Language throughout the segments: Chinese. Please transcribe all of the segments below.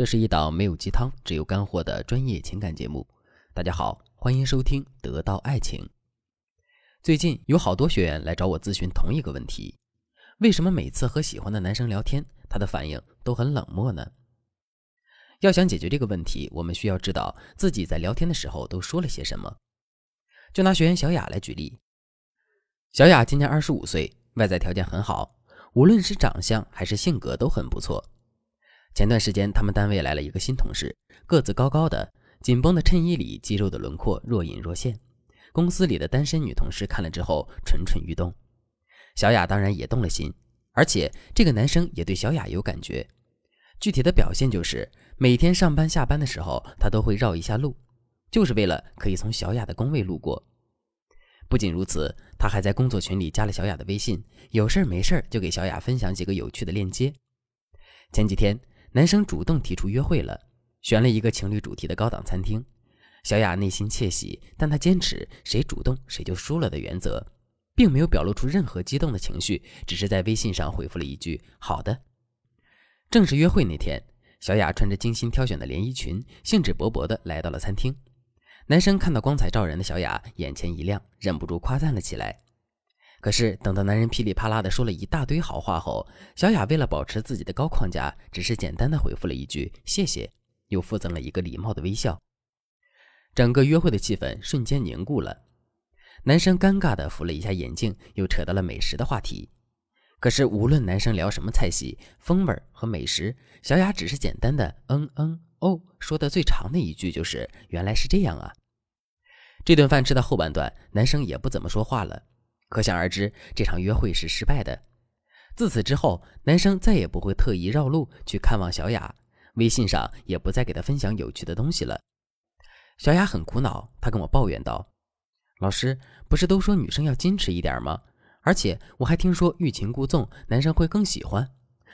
这是一档没有鸡汤，只有干货的专业情感节目。大家好，欢迎收听《得到爱情》。最近有好多学员来找我咨询同一个问题：为什么每次和喜欢的男生聊天，他的反应都很冷漠呢？要想解决这个问题，我们需要知道自己在聊天的时候都说了些什么。就拿学员小雅来举例，小雅今年二十五岁，外在条件很好，无论是长相还是性格都很不错。前段时间，他们单位来了一个新同事，个子高高的，紧绷的衬衣里肌肉的轮廓若隐若现。公司里的单身女同事看了之后蠢蠢欲动，小雅当然也动了心，而且这个男生也对小雅有感觉。具体的表现就是每天上班下班的时候，他都会绕一下路，就是为了可以从小雅的工位路过。不仅如此，他还在工作群里加了小雅的微信，有事儿没事儿就给小雅分享几个有趣的链接。前几天。男生主动提出约会了，选了一个情侣主题的高档餐厅。小雅内心窃喜，但她坚持谁主动谁就输了的原则，并没有表露出任何激动的情绪，只是在微信上回复了一句“好的”。正式约会那天，小雅穿着精心挑选的连衣裙，兴致勃勃地来到了餐厅。男生看到光彩照人的小雅，眼前一亮，忍不住夸赞了起来。可是等到男人噼里啪啦的说了一大堆好话后，小雅为了保持自己的高框架，只是简单的回复了一句“谢谢”，又附赠了一个礼貌的微笑。整个约会的气氛瞬间凝固了。男生尴尬的扶了一下眼镜，又扯到了美食的话题。可是无论男生聊什么菜系、风味和美食，小雅只是简单的“嗯嗯哦”，说的最长的一句就是“原来是这样啊”。这顿饭吃到后半段，男生也不怎么说话了。可想而知，这场约会是失败的。自此之后，男生再也不会特意绕路去看望小雅，微信上也不再给她分享有趣的东西了。小雅很苦恼，她跟我抱怨道：“老师，不是都说女生要矜持一点吗？而且我还听说欲擒故纵，男生会更喜欢，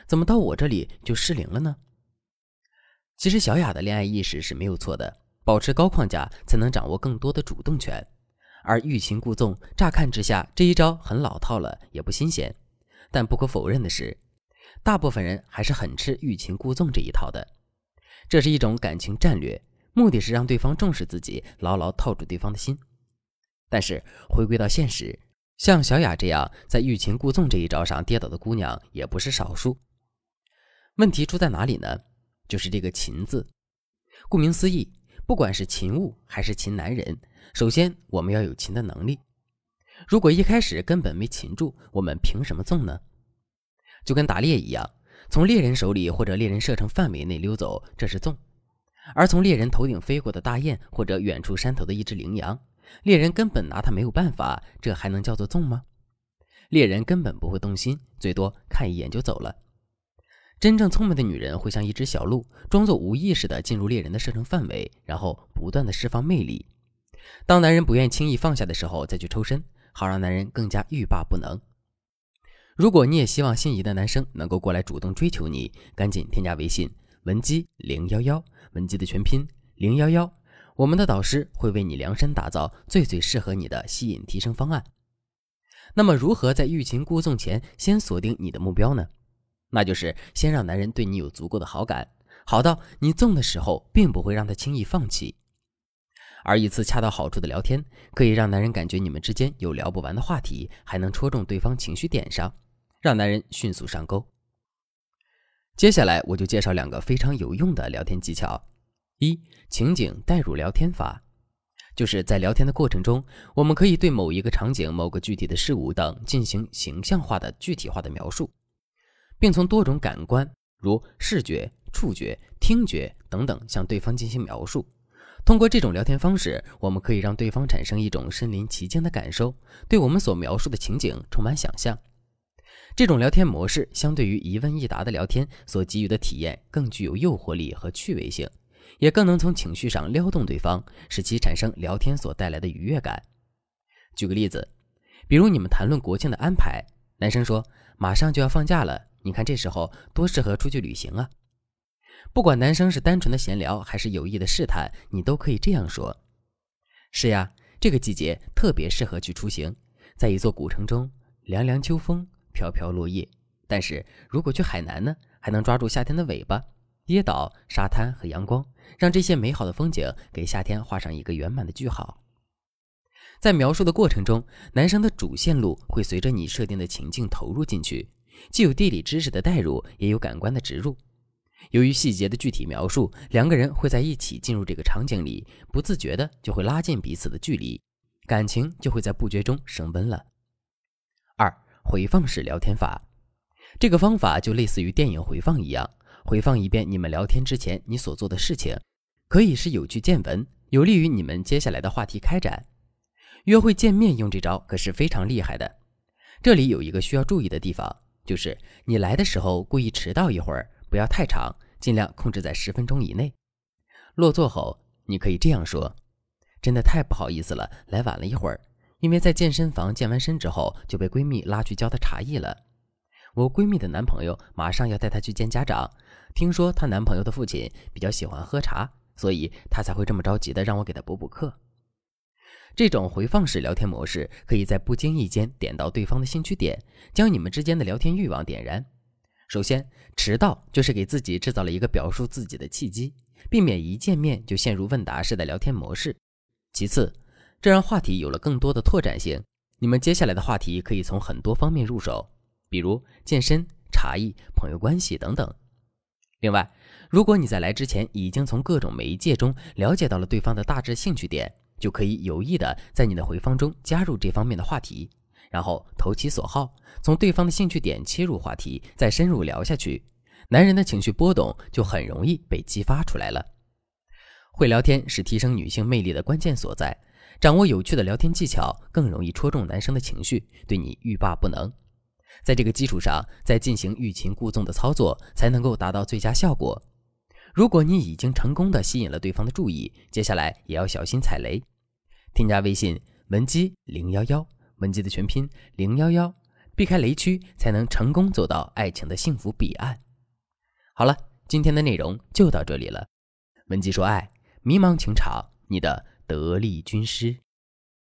怎么到我这里就失灵了呢？”其实，小雅的恋爱意识是没有错的，保持高框架才能掌握更多的主动权。而欲擒故纵，乍看之下这一招很老套了，也不新鲜。但不可否认的是，大部分人还是很吃欲擒故纵这一套的。这是一种感情战略，目的是让对方重视自己，牢牢套住对方的心。但是回归到现实，像小雅这样在欲擒故纵这一招上跌倒的姑娘也不是少数。问题出在哪里呢？就是这个“擒”字。顾名思义，不管是擒物还是擒男人。首先，我们要有擒的能力。如果一开始根本没擒住，我们凭什么纵呢？就跟打猎一样，从猎人手里或者猎人射程范围内溜走，这是纵；而从猎人头顶飞过的大雁或者远处山头的一只羚羊，猎人根本拿它没有办法，这还能叫做纵吗？猎人根本不会动心，最多看一眼就走了。真正聪明的女人会像一只小鹿，装作无意识地进入猎人的射程范围，然后不断地释放魅力。当男人不愿轻易放下的时候，再去抽身，好让男人更加欲罢不能。如果你也希望心仪的男生能够过来主动追求你，赶紧添加微信文姬零幺幺，文姬的全拼零幺幺，我们的导师会为你量身打造最最适合你的吸引提升方案。那么，如何在欲擒故纵前先锁定你的目标呢？那就是先让男人对你有足够的好感，好到你纵的时候，并不会让他轻易放弃。而一次恰到好处的聊天，可以让男人感觉你们之间有聊不完的话题，还能戳中对方情绪点上，让男人迅速上钩。接下来我就介绍两个非常有用的聊天技巧：一、情景代入聊天法，就是在聊天的过程中，我们可以对某一个场景、某个具体的事物等进行形象化的具体化的描述，并从多种感官，如视觉、触觉、听觉等等，向对方进行描述。通过这种聊天方式，我们可以让对方产生一种身临其境的感受，对我们所描述的情景充满想象。这种聊天模式相对于一问一答的聊天所给予的体验更具有诱惑力和趣味性，也更能从情绪上撩动对方，使其产生聊天所带来的愉悦感。举个例子，比如你们谈论国庆的安排，男生说马上就要放假了，你看这时候多适合出去旅行啊。不管男生是单纯的闲聊，还是有意的试探，你都可以这样说：“是呀，这个季节特别适合去出行，在一座古城中，凉凉秋风，飘飘落叶。但是如果去海南呢，还能抓住夏天的尾巴，椰岛、沙滩和阳光，让这些美好的风景给夏天画上一个圆满的句号。在描述的过程中，男生的主线路会随着你设定的情境投入进去，既有地理知识的带入，也有感官的植入。由于细节的具体描述，两个人会在一起进入这个场景里，不自觉的就会拉近彼此的距离，感情就会在不觉中升温了。二、回放式聊天法，这个方法就类似于电影回放一样，回放一遍你们聊天之前你所做的事情，可以是有趣见闻，有利于你们接下来的话题开展。约会见面用这招可是非常厉害的。这里有一个需要注意的地方，就是你来的时候故意迟到一会儿，不要太长，尽量控制在十分钟以内。落座后，你可以这样说：“真的太不好意思了，来晚了一会儿，因为在健身房健完身之后就被闺蜜拉去教她茶艺了。我闺蜜的男朋友马上要带她去见家长，听说她男朋友的父亲比较喜欢喝茶，所以她才会这么着急的让我给她补补课。”这种回放式聊天模式，可以在不经意间点到对方的兴趣点，将你们之间的聊天欲望点燃。首先，迟到就是给自己制造了一个表述自己的契机，避免一见面就陷入问答式的聊天模式。其次，这让话题有了更多的拓展性，你们接下来的话题可以从很多方面入手，比如健身、茶艺、朋友关系等等。另外，如果你在来之前已经从各种媒介中了解到了对方的大致兴趣点，就可以有意的在你的回放中加入这方面的话题，然后投其所好，从对方的兴趣点切入话题，再深入聊下去。男人的情绪波动就很容易被激发出来了。会聊天是提升女性魅力的关键所在，掌握有趣的聊天技巧，更容易戳中男生的情绪，对你欲罢不能。在这个基础上，再进行欲擒故纵的操作，才能够达到最佳效果。如果你已经成功的吸引了对方的注意，接下来也要小心踩雷。添加微信文姬零幺幺，文姬的全拼零幺幺，避开雷区，才能成功走到爱情的幸福彼岸。好了，今天的内容就到这里了。文姬说爱，迷茫情场，你的得力军师。